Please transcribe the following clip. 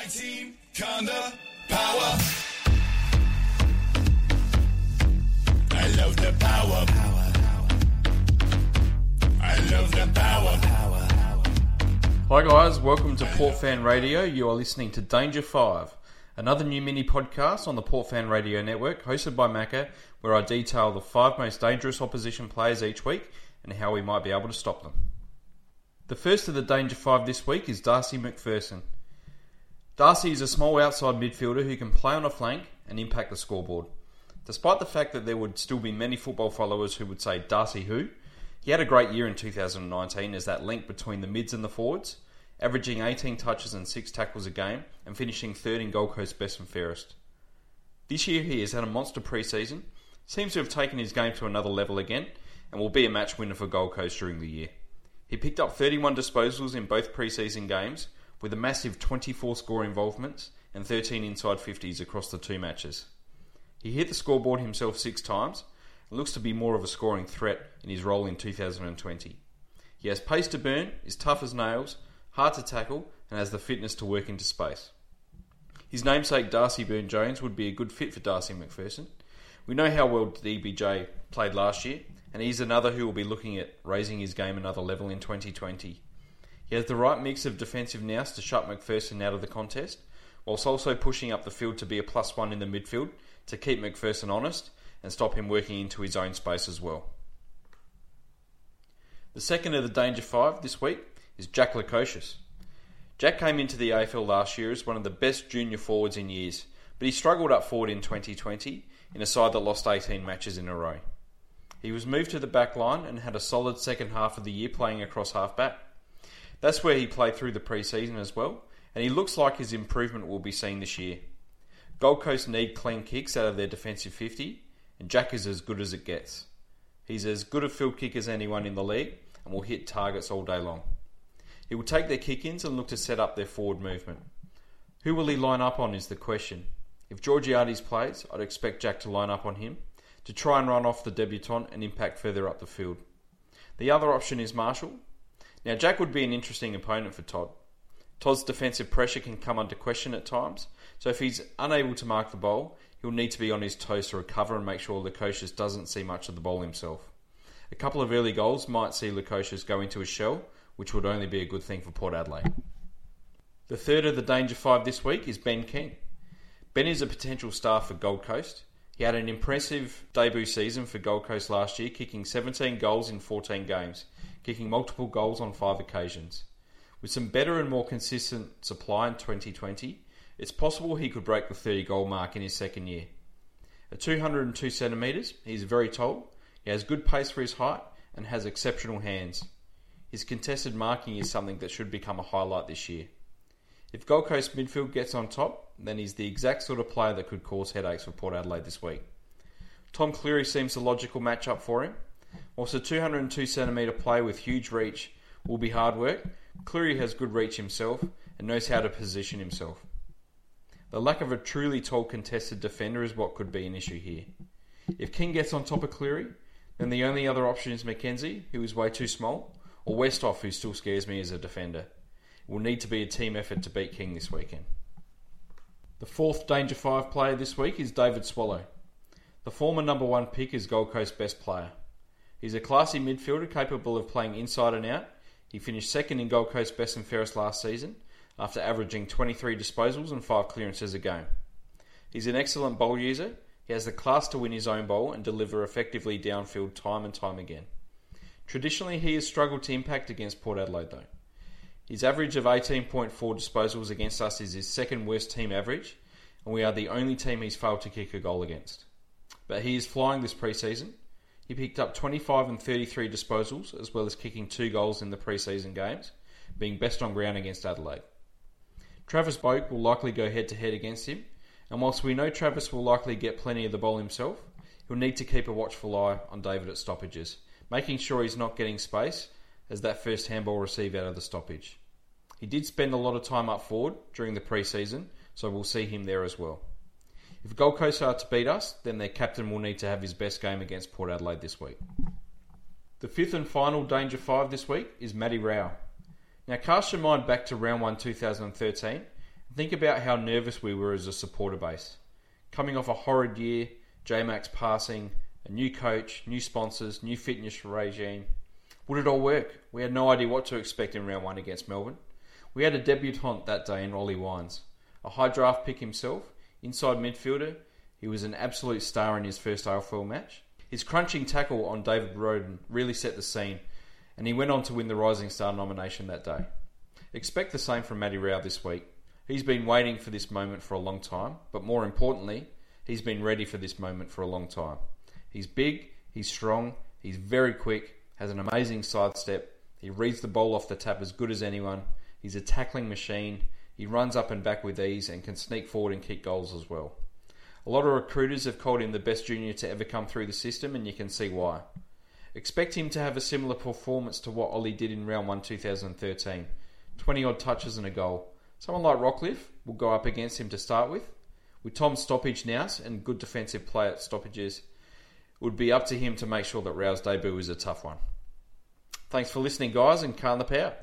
My team, kinda power. I love the power. I love the power. Hi guys, welcome to Port Fan Radio. You are listening to Danger 5, another new mini podcast on the Port Fan Radio network hosted by Macca, where I detail the five most dangerous opposition players each week and how we might be able to stop them. The first of the Danger 5 this week is Darcy McPherson. Darcy is a small outside midfielder who can play on a flank and impact the scoreboard. Despite the fact that there would still be many football followers who would say Darcy who, he had a great year in 2019 as that link between the mids and the forwards, averaging 18 touches and 6 tackles a game and finishing third in Gold Coast best and fairest. This year he has had a monster pre-season, seems to have taken his game to another level again, and will be a match winner for Gold Coast during the year. He picked up 31 disposals in both pre-season games, with a massive 24 score involvements and 13 inside 50s across the two matches. He hit the scoreboard himself six times and looks to be more of a scoring threat in his role in 2020. He has pace to burn, is tough as nails, hard to tackle, and has the fitness to work into space. His namesake Darcy Byrne-Jones would be a good fit for Darcy McPherson. We know how well DBJ played last year, and he's another who will be looking at raising his game another level in 2020. He has the right mix of defensive nous to shut McPherson out of the contest, whilst also pushing up the field to be a plus one in the midfield to keep McPherson honest and stop him working into his own space as well. The second of the Danger Five this week is Jack Lukosius. Jack came into the AFL last year as one of the best junior forwards in years, but he struggled up forward in 2020 in a side that lost 18 matches in a row. He was moved to the back line and had a solid second half of the year playing across half back. That's where he played through the pre-season as well, and he looks like his improvement will be seen this year. Gold Coast need clean kicks out of their defensive 50, and Jack is as good as it gets. He's as good a field kick as anyone in the league and will hit targets all day long. He will take their kick ins and look to set up their forward movement. Who will he line up on is the question. If Georgiades plays, I'd expect Jack to line up on him to try and run off the debutant and impact further up the field. The other option is Marshall. Now, Jack would be an interesting opponent for Todd. Todd's defensive pressure can come under question at times, so if he's unable to mark the ball, he'll need to be on his toes to recover and make sure Lukosius doesn't see much of the ball himself. A couple of early goals might see Lukosius go into a shell, which would only be a good thing for Port Adelaide. The third of the Danger Five this week is Ben King. Ben is a potential star for Gold Coast. He had an impressive debut season for Gold Coast last year, kicking 17 goals in 14 games, kicking multiple goals on five occasions. With some better and more consistent supply in 2020, it's possible he could break the 30 goal mark in his second year. At 202 centimetres, he's very tall, he has good pace for his height, and has exceptional hands. His contested marking is something that should become a highlight this year. If Gold Coast midfield gets on top, then he's the exact sort of player that could cause headaches for Port Adelaide this week. Tom Clurey seems a logical matchup for him. Whilst a 202 centimetre player with huge reach will be hard work, Clurey has good reach himself and knows how to position himself. The lack of a truly tall contested defender is what could be an issue here. If King gets on top of Clurey, then the only other option is McKenzie, who is way too small, or Westhoff, who still scares me as a defender. Will need to be a team effort to beat King this weekend. The fourth Danger 5 player this week is David Swallow. The former number one pick is Gold Coast best player. He's a classy midfielder capable of playing inside and out. He finished second in Gold Coast best and fairest last season after averaging 23 disposals and 5 clearances a game. He's an excellent bowl user. He has the class to win his own bowl and deliver effectively downfield time and time again. Traditionally, he has struggled to impact against Port Adelaide though. His average of 18.4 disposals against us is his second worst team average, and we are the only team he's failed to kick a goal against. But he is flying this pre-season. He picked up 25 and 33 disposals, as well as kicking two goals in the pre-season games, being best on ground against Adelaide. Travis Boak will likely go head to head against him, and whilst we know Travis will likely get plenty of the ball himself, he'll need to keep a watchful eye on David at stoppages, making sure he's not getting space as that first handball receive out of the stoppage. He did spend a lot of time up forward during the pre-season, so we'll see him there as well. If Gold Coast are to beat us, then their captain will need to have his best game against Port Adelaide this week. The fifth and final Danger 5 this week is Matty Rowell. Now cast your mind back to round 1 2013 and Think about how nervous we were as a supporter base. Coming off a horrid year, J Max passing, a new coach, new sponsors, new fitness regime. Would it all work? We had no idea what to expect in round one against Melbourne. We had a debutant that day in Ollie Wines, a high draft pick himself, inside midfielder. He was an absolute star in his first AFL match. His crunching tackle on David Rodan really set the scene, and he went on to win the Rising Star nomination that day. Expect the same from Matty Rowell this week. He's been waiting for this moment for a long time, but more importantly, he's been ready for this moment for a long time. He's big, he's strong, he's very quick, has an amazing sidestep, he reads the ball off the tap as good as anyone, he's a tackling machine, he runs up and back with ease and can sneak forward and kick goals as well. A lot of recruiters have called him the best junior to ever come through the system, and you can see why. Expect him to have a similar performance to what Ollie did in round 1 2013 20 odd touches and a goal. Someone like Rockliff will go up against him to start with. With Tom's stoppage now and good defensive play at stoppages, it would be up to him to make sure that Rowell's debut is a tough one. Thanks for listening, guys, and calm the power.